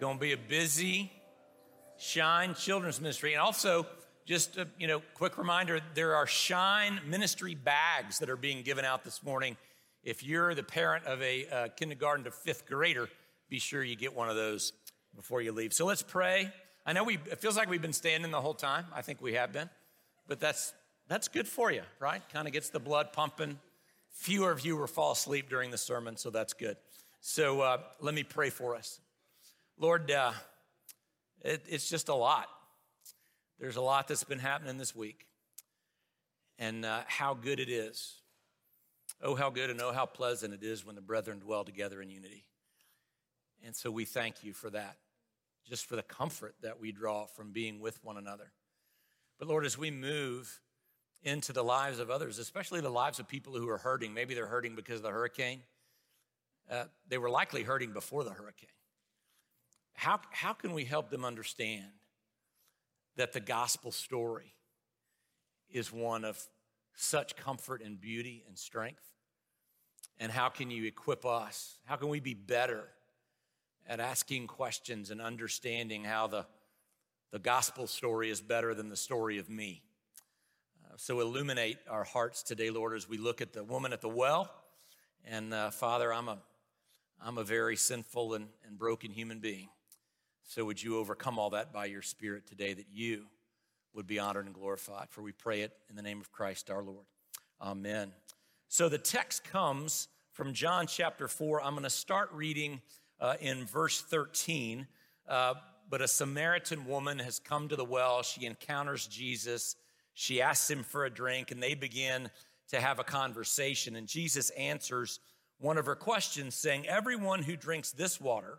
going to be a busy Shine Children's Ministry. And also, just a, you know, quick reminder, there are Shine Ministry bags that are being given out this morning. If you're the parent of a uh, kindergarten to fifth grader, be sure you get one of those before you leave. So let's pray. I know we, it feels like we've been standing the whole time. I think we have been, but that's, that's good for you, right? Kind of gets the blood pumping. Fewer of you will fall asleep during the sermon, so that's good. So uh, let me pray for us. Lord, uh, it, it's just a lot. There's a lot that's been happening this week, and uh, how good it is. Oh, how good and oh, how pleasant it is when the brethren dwell together in unity. And so we thank you for that, just for the comfort that we draw from being with one another. But Lord, as we move into the lives of others, especially the lives of people who are hurting, maybe they're hurting because of the hurricane, uh, they were likely hurting before the hurricane. How, how can we help them understand that the gospel story is one of such comfort and beauty and strength? And how can you equip us? How can we be better at asking questions and understanding how the, the gospel story is better than the story of me? Uh, so illuminate our hearts today, Lord, as we look at the woman at the well. And uh, Father, I'm a, I'm a very sinful and, and broken human being. So would you overcome all that by your Spirit today that you would be honored and glorified? For we pray it in the name of Christ our Lord. Amen. So the text comes from John chapter 4. I'm going to start reading uh, in verse 13. Uh, but a Samaritan woman has come to the well. She encounters Jesus. She asks him for a drink, and they begin to have a conversation. And Jesus answers one of her questions, saying, Everyone who drinks this water,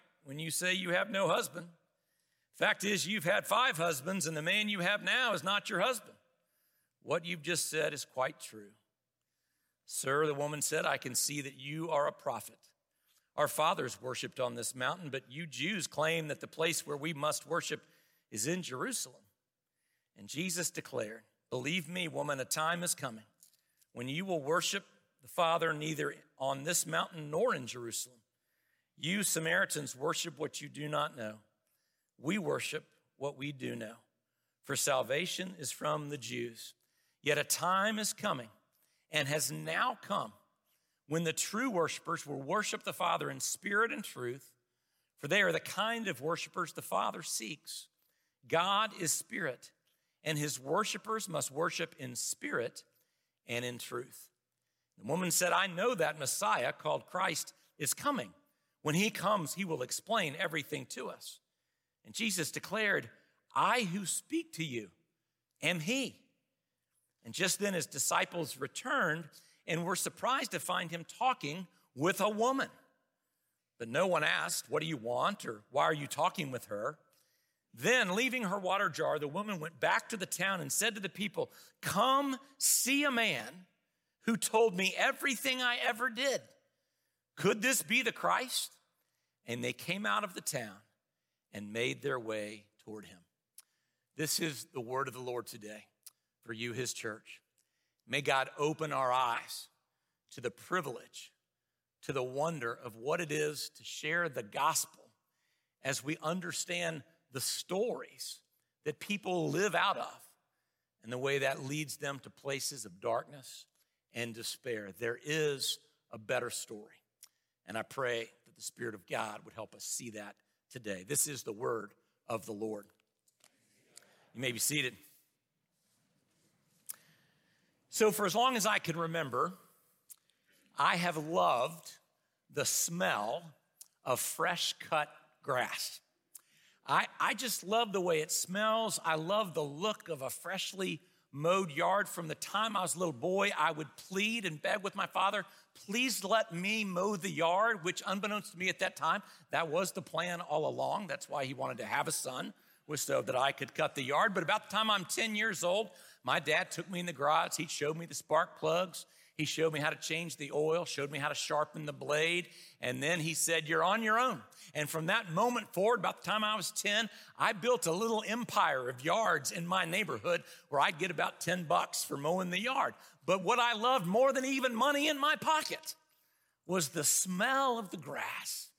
when you say you have no husband. Fact is, you've had five husbands, and the man you have now is not your husband. What you've just said is quite true. Sir, the woman said, I can see that you are a prophet. Our fathers worshiped on this mountain, but you Jews claim that the place where we must worship is in Jerusalem. And Jesus declared, Believe me, woman, a time is coming when you will worship the Father neither on this mountain nor in Jerusalem. You Samaritans worship what you do not know. We worship what we do know. For salvation is from the Jews. Yet a time is coming and has now come when the true worshipers will worship the Father in spirit and truth, for they are the kind of worshipers the Father seeks. God is spirit, and his worshipers must worship in spirit and in truth. The woman said, I know that Messiah, called Christ, is coming. When he comes, he will explain everything to us. And Jesus declared, I who speak to you am he. And just then his disciples returned and were surprised to find him talking with a woman. But no one asked, What do you want? or Why are you talking with her? Then, leaving her water jar, the woman went back to the town and said to the people, Come see a man who told me everything I ever did. Could this be the Christ? And they came out of the town and made their way toward him. This is the word of the Lord today for you, his church. May God open our eyes to the privilege, to the wonder of what it is to share the gospel as we understand the stories that people live out of and the way that leads them to places of darkness and despair. There is a better story. And I pray that the Spirit of God would help us see that today. This is the word of the Lord. You may be seated. So, for as long as I can remember, I have loved the smell of fresh cut grass. I, I just love the way it smells. I love the look of a freshly mowed yard from the time I was a little boy. I would plead and beg with my father, please let me mow the yard, which, unbeknownst to me at that time, that was the plan all along. That's why he wanted to have a son, was so that I could cut the yard. But about the time I'm 10 years old, my dad took me in the garage. He showed me the spark plugs. He showed me how to change the oil, showed me how to sharpen the blade, and then he said, You're on your own. And from that moment forward, about the time I was 10, I built a little empire of yards in my neighborhood where I'd get about 10 bucks for mowing the yard. But what I loved more than even money in my pocket was the smell of the grass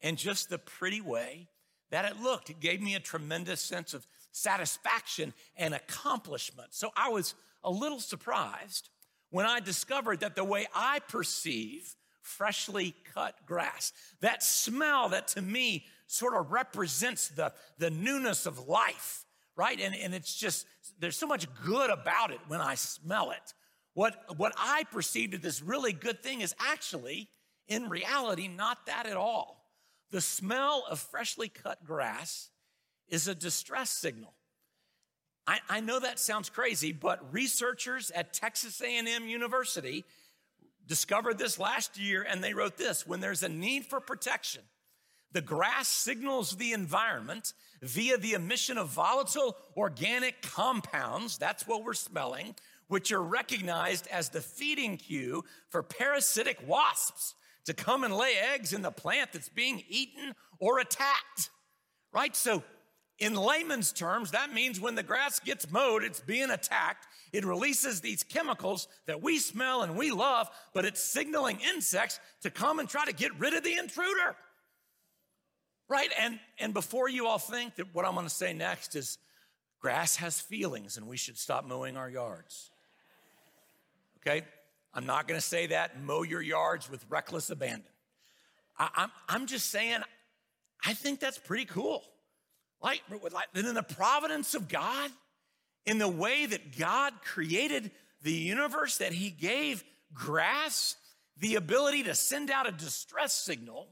and just the pretty way that it looked. It gave me a tremendous sense of satisfaction and accomplishment. So I was a little surprised when I discovered that the way I perceive freshly cut grass, that smell that to me sort of represents the, the newness of life, right? And, and it's just, there's so much good about it when I smell it. What, what I perceived as this really good thing is actually, in reality, not that at all. The smell of freshly cut grass is a distress signal. I, I know that sounds crazy, but researchers at Texas A&M University discovered this last year and they wrote this, when there's a need for protection, the grass signals the environment via the emission of volatile organic compounds, that's what we're smelling, which are recognized as the feeding cue for parasitic wasps to come and lay eggs in the plant that's being eaten or attacked. Right? So in layman's terms, that means when the grass gets mowed, it's being attacked. It releases these chemicals that we smell and we love, but it's signaling insects to come and try to get rid of the intruder. Right? And, and before you all think that what I'm going to say next is grass has feelings and we should stop mowing our yards. Okay? I'm not to say that. Mow your yards with reckless abandon. I, I'm, I'm just saying, I think that's pretty cool. Like, like in the providence of God, in the way that God created the universe, that He gave grass the ability to send out a distress signal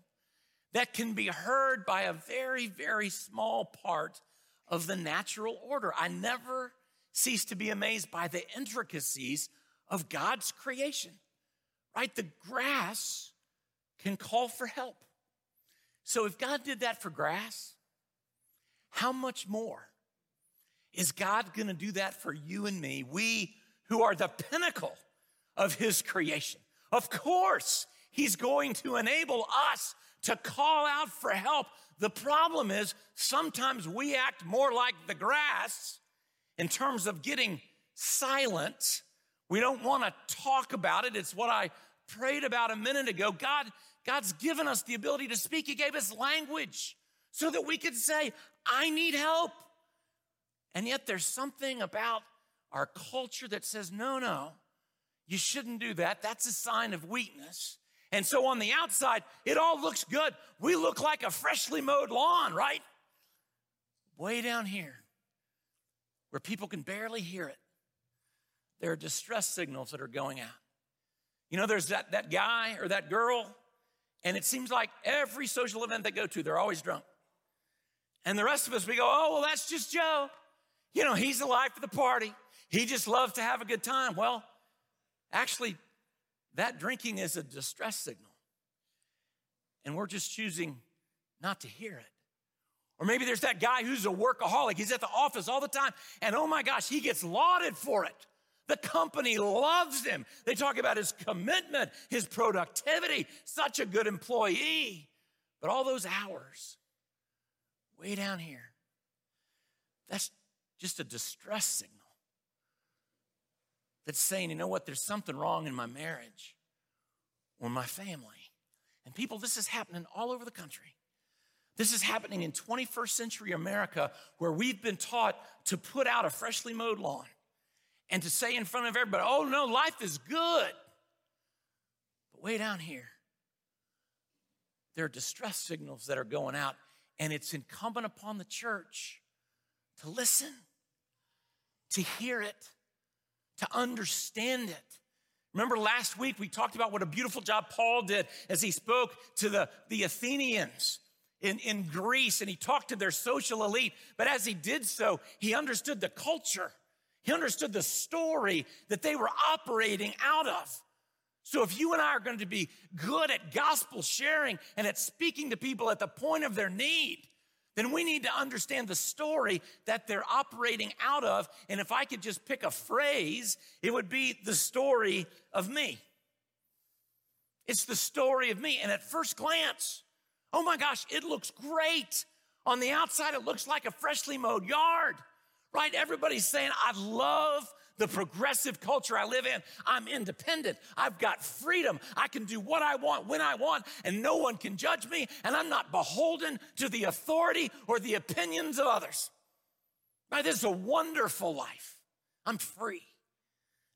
that can be heard by a very, very small part of the natural order. I never cease to be amazed by the intricacies of God's creation, right? The grass can call for help. So if God did that for grass, how much more is God going to do that for you and me? We who are the pinnacle of his creation. Of course, he's going to enable us to call out for help. The problem is sometimes we act more like the grass in terms of getting silent. We don't want to talk about it. It's what I prayed about a minute ago. God, God's given us the ability to speak. He gave us language so that we could say, I need help. And yet there's something about our culture that says, no, no, you shouldn't do that. That's a sign of weakness. And so on the outside, it all looks good. We look like a freshly mowed lawn, right? Way down here, where people can barely hear it, there are distress signals that are going out. You know, there's that, that guy or that girl, and it seems like every social event they go to, they're always drunk. And the rest of us, we go, oh, well, that's just Joe. You know, he's the life of the party. He just loves to have a good time. Well, actually, that drinking is a distress signal. And we're just choosing not to hear it. Or maybe there's that guy who's a workaholic. He's at the office all the time. And oh my gosh, he gets lauded for it. The company loves him. They talk about his commitment, his productivity, such a good employee. But all those hours, way down here. That's just a distress signal that's saying, you know what, there's something wrong in my marriage or my family. And people, this is happening all over the country. This is happening in 21st century America where we've been taught to put out a freshly mowed lawn and to say in front of everybody, oh no, life is good. But way down here, there are distress signals that are going out and it's incumbent upon the church to listen, to hear it, to understand it. Remember last week we talked about what a beautiful job Paul did as he spoke to the, the Athenians in, in Greece and he talked to their social elite. But as he did so, he understood the culture. He understood the story that they were operating out of. So if you and I are going to be good at gospel sharing and at speaking to people at the point of their need, then we need to understand the story that they're operating out of. And if I could just pick a phrase, it would be the story of me. It's the story of me. And at first glance, oh my gosh, it looks great. On the outside, it looks like a freshly mowed yard, right? Everybody's saying, I love the progressive culture I live in. I'm independent. I've got freedom. I can do what I want when I want, and no one can judge me, and I'm not beholden to the authority or the opinions of others. Right? This is a wonderful life. I'm free.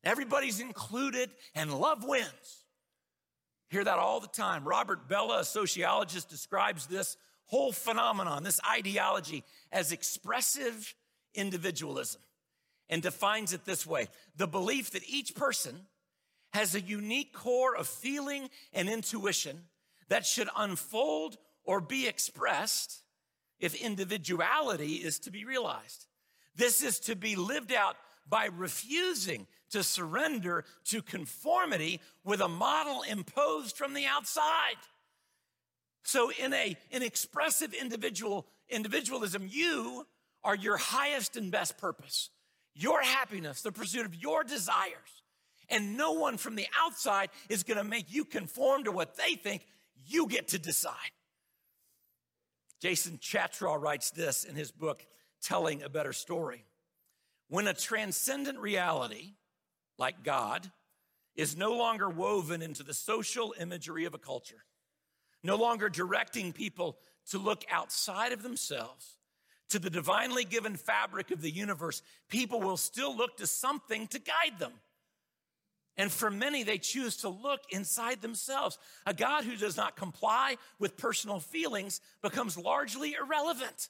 Everybody's included, and love wins. Hear that all the time. Robert Bellah, a sociologist, describes this whole phenomenon, this ideology, as expressive individualism and defines it this way the belief that each person has a unique core of feeling and intuition that should unfold or be expressed if individuality is to be realized. This is to be lived out by refusing to surrender to conformity with a model imposed from the outside. So in a in expressive individual individualism, you are your highest and best purpose your happiness, the pursuit of your desires. And no one from the outside is going to make you conform to what they think you get to decide. Jason Chatraw writes this in his book, Telling a Better Story. When a transcendent reality, like God, is no longer woven into the social imagery of a culture, no longer directing people to look outside of themselves to the divinely given fabric of the universe, people will still look to something to guide them. And for many, they choose to look inside themselves. A God who does not comply with personal feelings becomes largely irrelevant.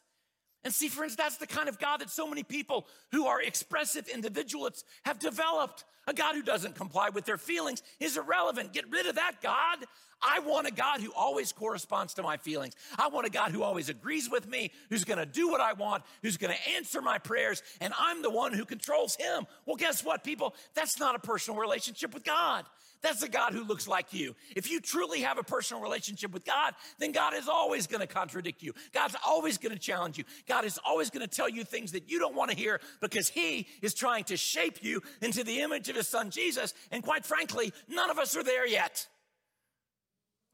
And see, friends, that's the kind of God that so many people who are expressive individualists have developed. A God who doesn't comply with their feelings is irrelevant. Get rid of that God. I want a God who always corresponds to my feelings. I want a God who always agrees with me, who's going to do what I want, who's going to answer my prayers, and I'm the one who controls him. Well, guess what, people? That's not a personal relationship with God. That's a God who looks like you. If you truly have a personal relationship with God, then God is always going to contradict you. God's always going to challenge you. God is always going to tell you things that you don't want to hear because He is trying to shape you into the image of His Son Jesus. And quite frankly, none of us are there yet.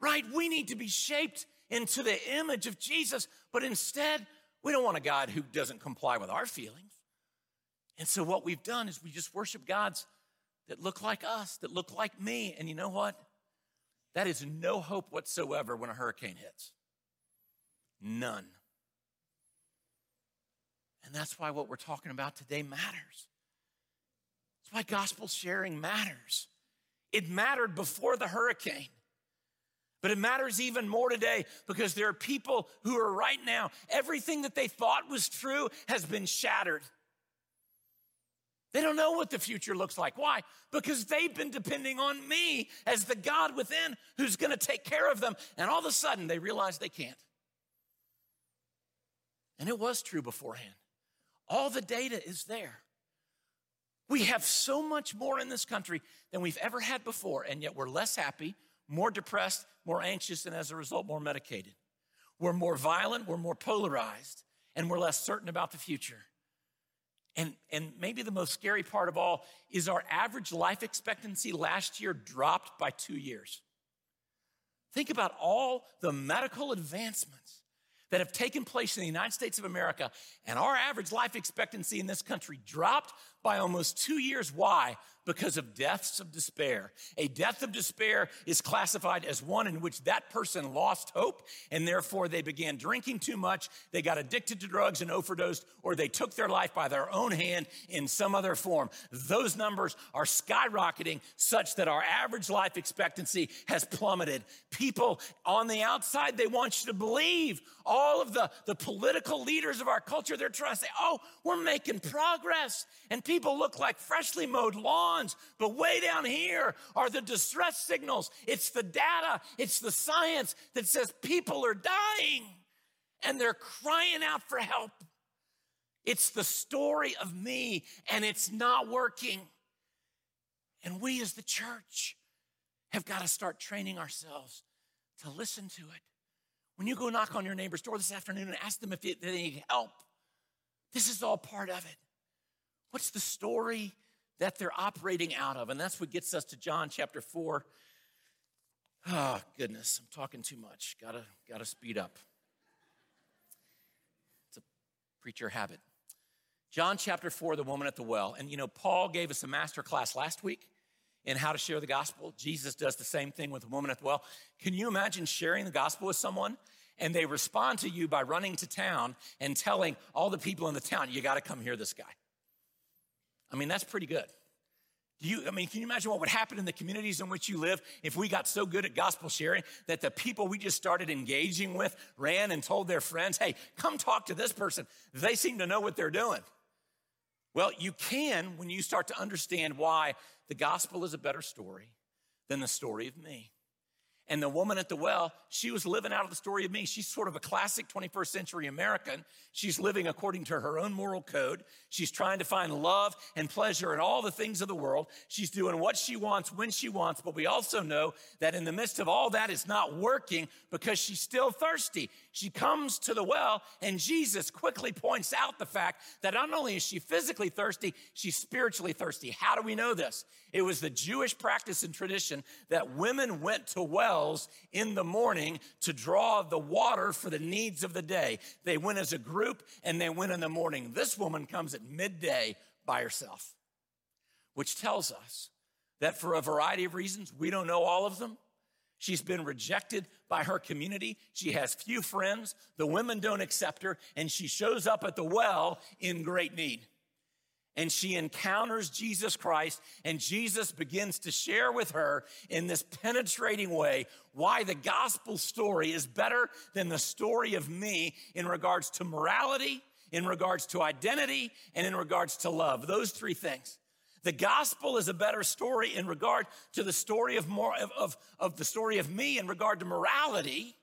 Right? We need to be shaped into the image of Jesus, but instead, we don't want a God who doesn't comply with our feelings. And so, what we've done is we just worship gods that look like us, that look like me. And you know what? That is no hope whatsoever when a hurricane hits. None. And that's why what we're talking about today matters. That's why gospel sharing matters. It mattered before the hurricane. But it matters even more today because there are people who are right now, everything that they thought was true has been shattered. They don't know what the future looks like. Why? Because they've been depending on me as the God within who's going to take care of them. And all of a sudden, they realize they can't. And it was true beforehand. All the data is there. We have so much more in this country than we've ever had before, and yet we're less happy, more depressed, more anxious, and as a result, more medicated. We're more violent, we're more polarized, and we're less certain about the future. And, and maybe the most scary part of all is our average life expectancy last year dropped by two years. Think about all the medical advancements that have taken place in the United States of America, and our average life expectancy in this country dropped by almost two years. Why? because of deaths of despair. A death of despair is classified as one in which that person lost hope and therefore they began drinking too much, they got addicted to drugs and overdosed, or they took their life by their own hand in some other form. Those numbers are skyrocketing such that our average life expectancy has plummeted. People on the outside, they want you to believe all of the, the political leaders of our culture, they're trying to say, oh, we're making progress. And people look like freshly mowed lawns. But way down here are the distress signals. It's the data, it's the science that says people are dying and they're crying out for help. It's the story of me, and it's not working. And we as the church have got to start training ourselves to listen to it. When you go knock on your neighbor's door this afternoon and ask them if they need help, this is all part of it. What's the story that they're operating out of? And that's what gets us to John chapter 4. Oh, goodness, I'm talking too much. Gotta, gotta speed up. It's a preacher habit. John chapter 4, the woman at the well. And you know, Paul gave us a master class last week in how to share the gospel. Jesus does the same thing with the woman at the well. Can you imagine sharing the gospel with someone and they respond to you by running to town and telling all the people in the town, you got to come hear this guy? I mean, that's pretty good. Do you, I mean, can you imagine what would happen in the communities in which you live if we got so good at gospel sharing that the people we just started engaging with ran and told their friends, hey, come talk to this person? They seem to know what they're doing. Well, you can when you start to understand why the gospel is a better story than the story of me. And the woman at the well, she was living out of the story of me. She's sort of a classic 21st century American. She's living according to her own moral code. She's trying to find love and pleasure in all the things of the world. She's doing what she wants when she wants. But we also know that in the midst of all that, it's not working because she's still thirsty. She comes to the well, and Jesus quickly points out the fact that not only is she physically thirsty, she's spiritually thirsty. How do we know this? It was the Jewish practice and tradition that women went to wells in the morning to draw the water for the needs of the day. They went as a group and they went in the morning. This woman comes at midday by herself, which tells us that for a variety of reasons, we don't know all of them. She's been rejected by her community. She has few friends. The women don't accept her, and she shows up at the well in great need and she encounters Jesus Christ, and Jesus begins to share with her in this penetrating way why the gospel story is better than the story of me in regards to morality, in regards to identity, and in regards to love. Those three things. The gospel is a better story in regard to the story of more of, of, of the story of me in regard to morality,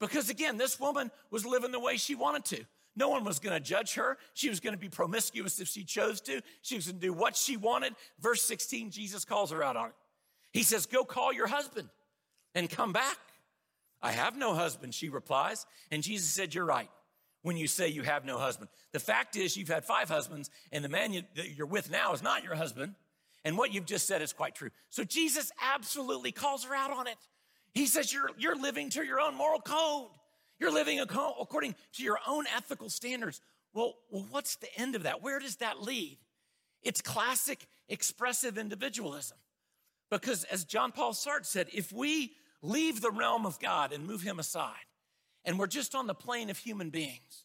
because again, this woman was living the way she wanted to. No one was going to judge her. She was going to be promiscuous if she chose to. She was going to do what she wanted. Verse 16, Jesus calls her out on it. He says, Go call your husband and come back. I have no husband, she replies. And Jesus said, You're right when you say you have no husband. The fact is, you've had five husbands, and the man you, that you're with now is not your husband. And what you've just said is quite true. So Jesus absolutely calls her out on it. He says, You're, you're living to your own moral code. You're living according to your own ethical standards. Well, well, what's the end of that? Where does that lead? It's classic expressive individualism. Because as John Paul Sartre said, if we leave the realm of God and move him aside, and we're just on the plane of human beings,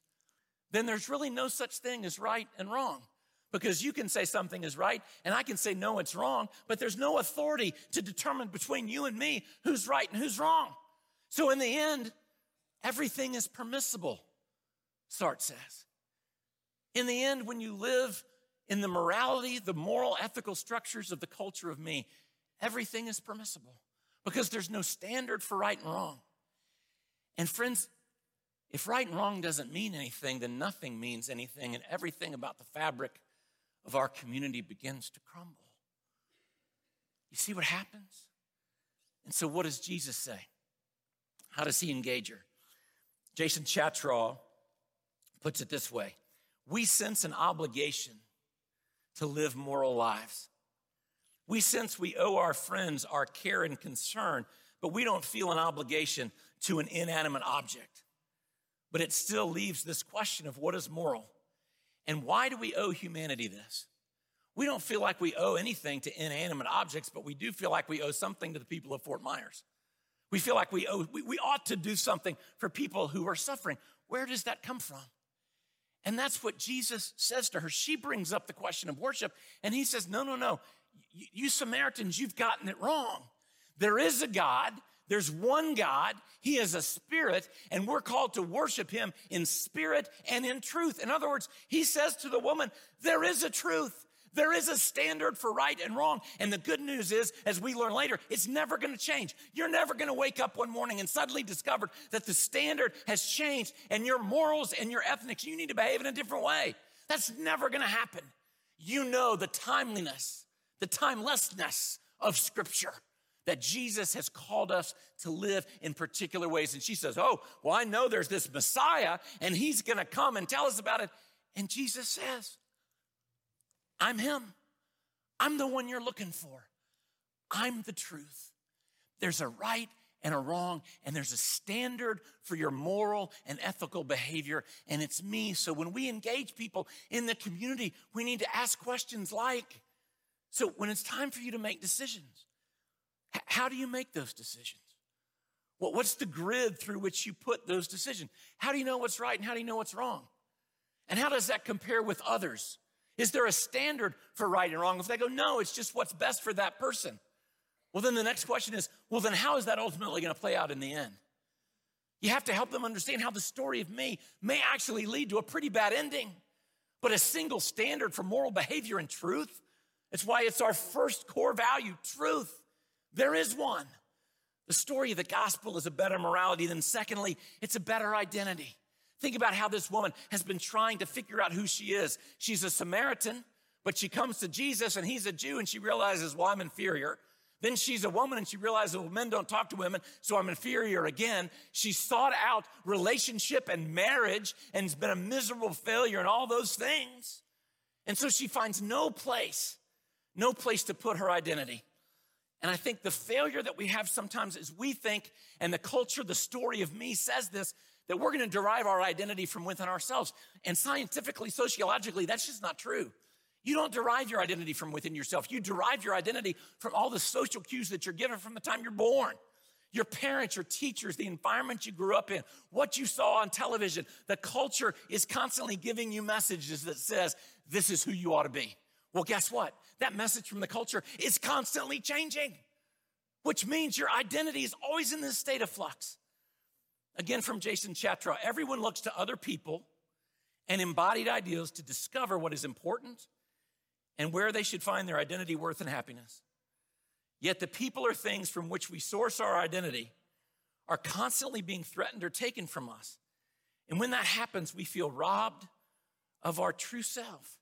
then there's really no such thing as right and wrong. Because you can say something is right and I can say, no, it's wrong, but there's no authority to determine between you and me who's right and who's wrong. So in the end, Everything is permissible, Sartre says. In the end, when you live in the morality, the moral, ethical structures of the culture of me, everything is permissible because there's no standard for right and wrong. And friends, if right and wrong doesn't mean anything, then nothing means anything, and everything about the fabric of our community begins to crumble. You see what happens? And so, what does Jesus say? How does he engage her? Jason Chatraw puts it this way We sense an obligation to live moral lives. We sense we owe our friends our care and concern, but we don't feel an obligation to an inanimate object. But it still leaves this question of what is moral? And why do we owe humanity this? We don't feel like we owe anything to inanimate objects, but we do feel like we owe something to the people of Fort Myers. We feel like we, owe, we, we ought to do something for people who are suffering. Where does that come from? And that's what Jesus says to her. She brings up the question of worship, and he says, No, no, no. You, you Samaritans, you've gotten it wrong. There is a God, there's one God, He is a spirit, and we're called to worship Him in spirit and in truth. In other words, He says to the woman, There is a truth. There is a standard for right and wrong. And the good news is, as we learn later, it's never going to change. You're never going to wake up one morning and suddenly discover that the standard has changed and your morals and your ethics, you need to behave in a different way. That's never gonna happen. You know the timeliness, the timelessness of Scripture that Jesus has called us to live in particular ways. And she says, Oh, well, I know there's this Messiah and he's gonna come and tell us about it. And Jesus says, I'm him. I'm the one you're looking for. I'm the truth. There's a right and a wrong, and there's a standard for your moral and ethical behavior, and it's me. So when we engage people in the community, we need to ask questions like so when it's time for you to make decisions, how do you make those decisions? What's the grid through which you put those decisions? How do you know what's right and how do you know what's wrong? And how does that compare with others? Is there a standard for right and wrong? If they go, no, it's just what's best for that person. Well, then the next question is, well, then how is that ultimately going to play out in the end? You have to help them understand how the story of me may actually lead to a pretty bad ending. But a single standard for moral behavior and truth, it's why it's our first core value truth. There is one. The story of the gospel is a better morality than, secondly, it's a better identity. Think about how this woman has been trying to figure out who she is. She's a Samaritan, but she comes to Jesus and he's a Jew and she realizes, well, I'm inferior. Then she's a woman and she realizes, well, men don't talk to women, so I'm inferior again. She sought out relationship and marriage and has been a miserable failure and all those things. And so she finds no place, no place to put her identity. And I think the failure that we have sometimes is we think, and the culture, the story of me says this, that we're going to derive our identity from within ourselves. And scientifically, sociologically, that's just not true. You don't derive your identity from within yourself. You derive your identity from all the social cues that you're given from the time you're born. Your parents, your teachers, the environment you grew up in, what you saw on television. The culture is constantly giving you messages that says, this is who you ought to be. Well, guess what? That message from the culture is constantly changing, which means your identity is always in this state of flux. Again, from Jason Chatraw, everyone looks to other people and embodied ideals to discover what is important and where they should find their identity, worth, and happiness. Yet the people or things from which we source our identity are constantly being threatened or taken from us. And when that happens, we feel robbed of our true self.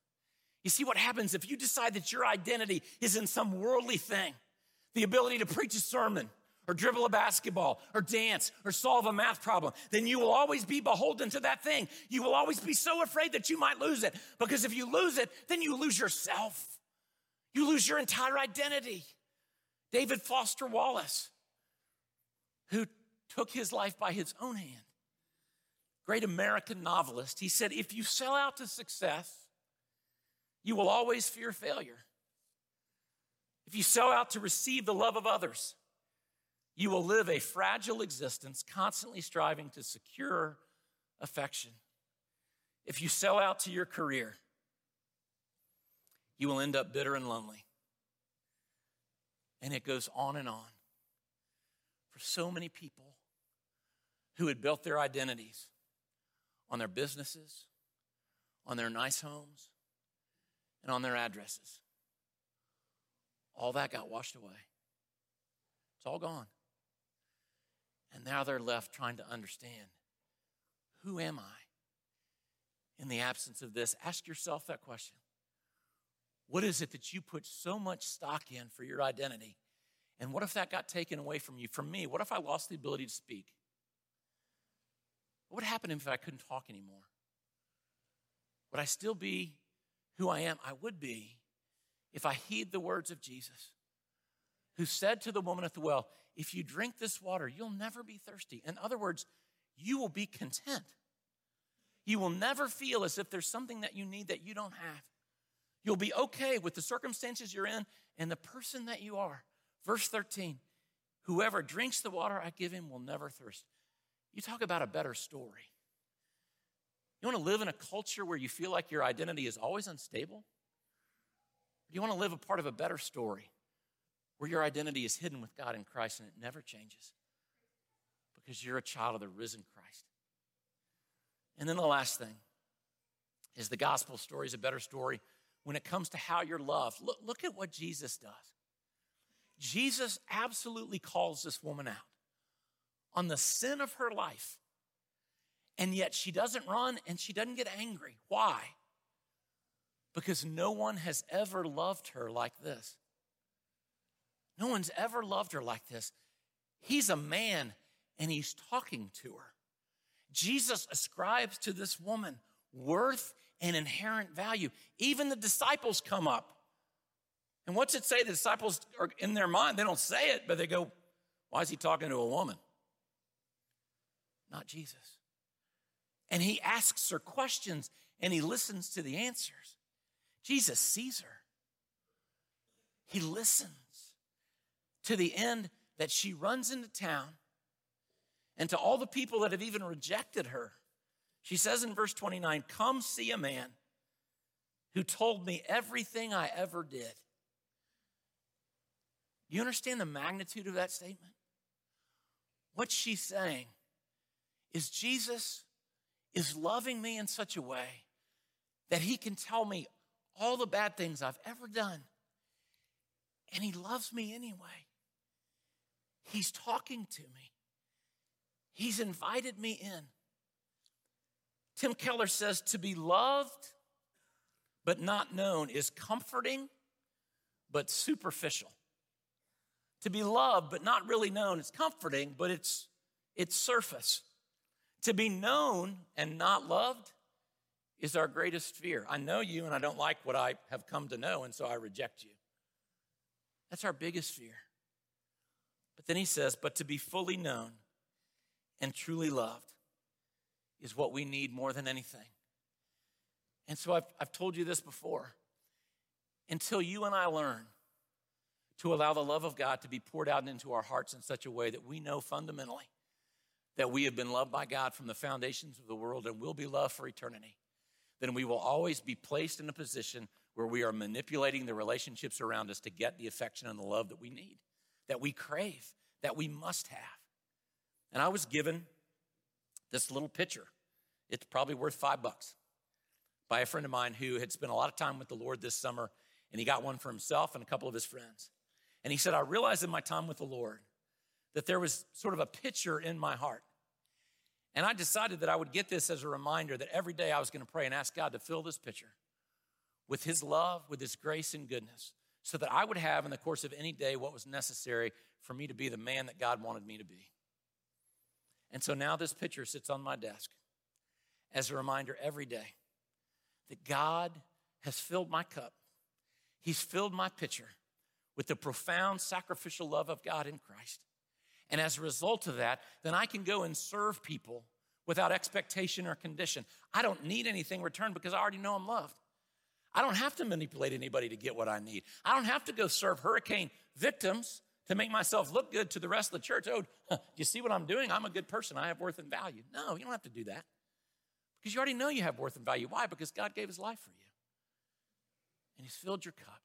You see what happens if you decide that your identity is in some worldly thing, the ability to preach a sermon, or dribble a basketball or dance or solve a math problem, then you will always be beholden to that thing. You will always be so afraid that you might lose it because if you lose it, then you lose yourself. You lose your entire identity. David Foster Wallace, who took his life by his own hand, great American novelist, he said, If you sell out to success, you will always fear failure. If you sell out to receive the love of others, you will live a fragile existence, constantly striving to secure affection. If you sell out to your career, you will end up bitter and lonely. And it goes on and on. For so many people who had built their identities on their businesses, on their nice homes, and on their addresses, all that got washed away. It's all gone. And now they're left trying to understand who am I? In the absence of this, ask yourself that question. What is it that you put so much stock in for your identity? And what if that got taken away from you? From me, what if I lost the ability to speak? What would happen if I couldn't talk anymore? Would I still be who I am? I would be if I heed the words of Jesus, who said to the woman at the well, if you drink this water, you'll never be thirsty. In other words, you will be content. You will never feel as if there's something that you need that you don't have. You'll be okay with the circumstances you're in and the person that you are. Verse 13 Whoever drinks the water I give him will never thirst. You talk about a better story. You want to live in a culture where you feel like your identity is always unstable? Or do you want to live a part of a better story where your identity is hidden with God in Christ and it never changes because you're a child of the risen Christ. And then the last thing is the gospel story is a better story when it comes to how you're loved. Look, look at what Jesus does. Jesus absolutely calls this woman out on the sin of her life. And yet she doesn't run and she doesn't get angry. Why? because no one has ever loved her like this. No one's ever loved her like this. He's a man and he's talking to her. Jesus ascribes to this woman worth and inherent value. Even the disciples come up. And what's it say? The disciples are in their mind, they don't say it, but they go, Why is he talking to a woman? Not Jesus. And he asks her questions and he listens to the answers. Jesus sees her. He listens to the end that she runs into town and to all the people that have even rejected her. She says in verse 29 Come see a man who told me everything I ever did. You understand the magnitude of that statement? What she's saying is Jesus is loving me in such a way that he can tell me all the bad things I've ever done. And he loves me anyway. He's talking to me. He's invited me in. Tim Keller says to be loved but not known is comforting but superficial. To be loved but not really known is comforting, but it's it's surface. To be known and not loved is our greatest fear. I know you and I don't like what I have come to know, and so I reject you. That's our biggest fear. But then he says, but to be fully known and truly loved is what we need more than anything. And so I've, I've told you this before. Until you and I learn to allow the love of God to be poured out into our hearts in such a way that we know fundamentally that we have been loved by God from the foundations of the world and will be loved for eternity, then we will always be placed in a position where we are manipulating the relationships around us to get the affection and the love that we need, that we crave, that we must have. And I was given this little picture. It's probably worth five bucks by a friend of mine who had spent a lot of time with the Lord this summer, and he got one for himself and a couple of his friends. And he said, I realized in my time with the Lord that there was sort of a picture in my heart. And I decided that I would get this as a reminder that every day I was going to pray and ask God to fill this pitcher with His love, with His grace and goodness, so that I would have in the course of any day what was necessary for me to be the man that God wanted me to be. And so now this pitcher sits on my desk as a reminder every day that God has filled my cup. He's filled my pitcher with the profound sacrificial love of God in Christ. And as a result of that, then I can go and serve people without expectation or condition. I don't need anything returned because I already know I'm loved. I don't have to manipulate anybody to get what I need. I don't have to go serve hurricane victims to make myself look good to the rest of the church. Oh, you see what I'm doing? I'm a good person. I have worth and value. No, you don't have to do that because you already know you have worth and value. Why? Because God gave his life for you. And he's filled your cup,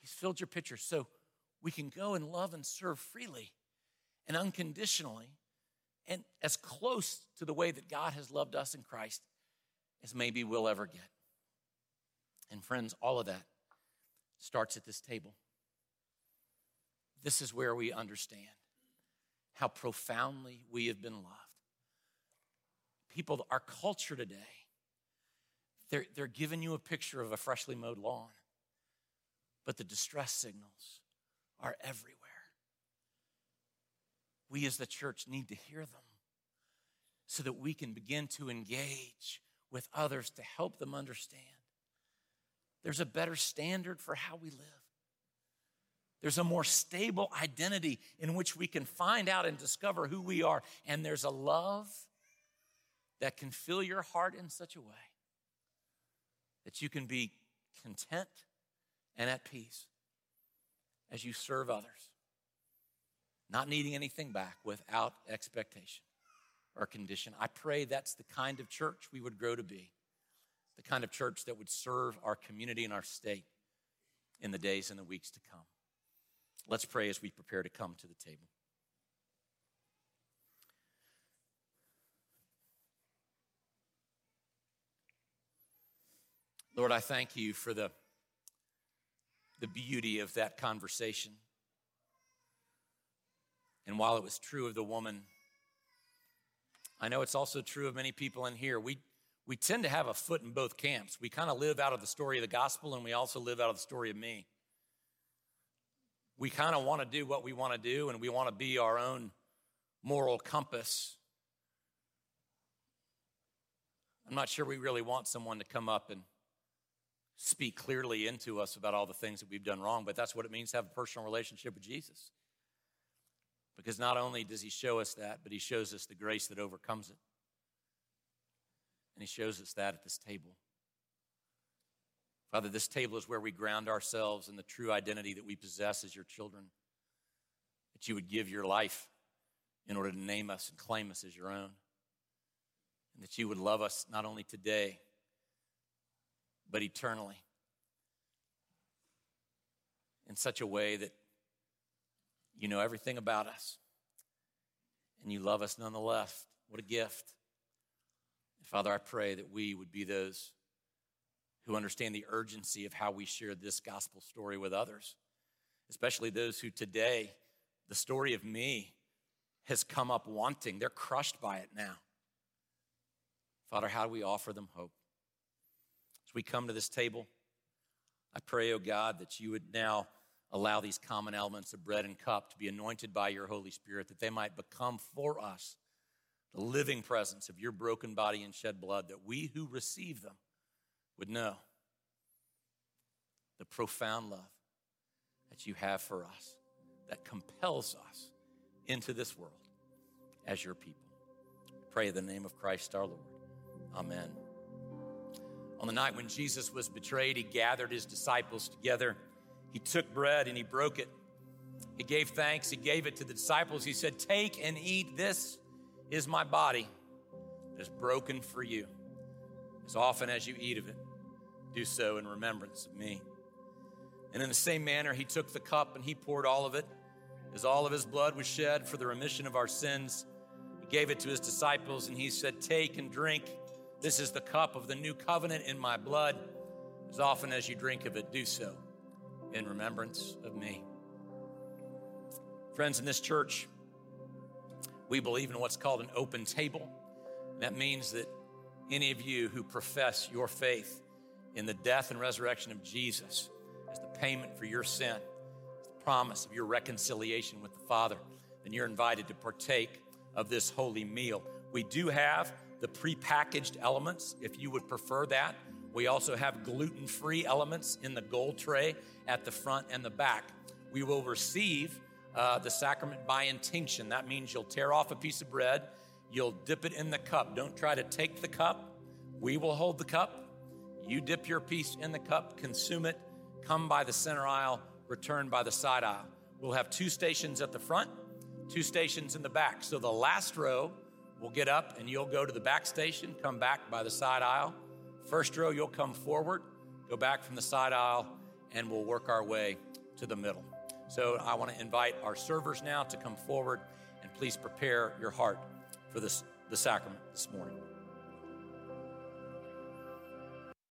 he's filled your pitcher. So we can go and love and serve freely and unconditionally and as close to the way that God has loved us in Christ as maybe we'll ever get. And friends, all of that starts at this table. This is where we understand how profoundly we have been loved. People, our culture today, they're, they're giving you a picture of a freshly mowed lawn, but the distress signals are everywhere. We as the church need to hear them so that we can begin to engage with others to help them understand. There's a better standard for how we live. There's a more stable identity in which we can find out and discover who we are. And there's a love that can fill your heart in such a way that you can be content and at peace as you serve others, not needing anything back without expectation or condition. I pray that's the kind of church we would grow to be, the kind of church that would serve our community and our state in the days and the weeks to come. Let's pray as we prepare to come to the table. Lord, I thank you for the, the beauty of that conversation. And while it was true of the woman, I know it's also true of many people in here. We, we tend to have a foot in both camps. We kind of live out of the story of the gospel and we also live out of the story of me. We kind of want to do what we want to do and we want to be our own moral compass. I'm not sure we really want someone to come up and speak clearly into us about all the things that we've done wrong, but that's what it means to have a personal relationship with Jesus. Because not only does he show us that, but he shows us the grace that overcomes it. And he shows us that at this table. Father, this table is where we ground ourselves in the true identity that we possess as your children. That you would give your life in order to name us and claim us as your own. And that you would love us not only today, but eternally. In such a way that you know everything about us and you love us nonetheless. What a gift. Father, I pray that we would be those who understand the urgency of how we share this gospel story with others, especially those who today, the story of me has come up wanting. They're crushed by it now. Father, how do we offer them hope? As we come to this table, I pray, oh God, that you would now allow these common elements of bread and cup to be anointed by your Holy Spirit, that they might become for us the living presence of your broken body and shed blood, that we who receive them would know the profound love that you have for us that compels us into this world as your people. Pray in the name of Christ our Lord. Amen. On the night when Jesus was betrayed, he gathered his disciples together. He took bread and he broke it. He gave thanks. He gave it to the disciples. He said, Take and eat. This is my body that is broken for you. As often as you eat of it, do so in remembrance of me. And in the same manner, he took the cup and he poured all of it, as all of his blood was shed for the remission of our sins. He gave it to his disciples and he said, Take and drink. This is the cup of the new covenant in my blood. As often as you drink of it, do so in remembrance of me. Friends, in this church, we believe in what's called an open table. That means that any of you who profess your faith in the death and resurrection of Jesus as the payment for your sin, as the promise of your reconciliation with the Father, then you're invited to partake of this holy meal. We do have the prepackaged elements if you would prefer that. We also have gluten free elements in the gold tray at the front and the back. We will receive uh, the sacrament by intinction. That means you'll tear off a piece of bread, you'll dip it in the cup. Don't try to take the cup. We will hold the cup. You dip your piece in the cup, consume it, come by the center aisle, return by the side aisle. We'll have two stations at the front, two stations in the back. So the last row will get up and you'll go to the back station, come back by the side aisle. First row, you'll come forward, go back from the side aisle, and we'll work our way to the middle. So I want to invite our servers now to come forward and please prepare your heart for this, the sacrament this morning.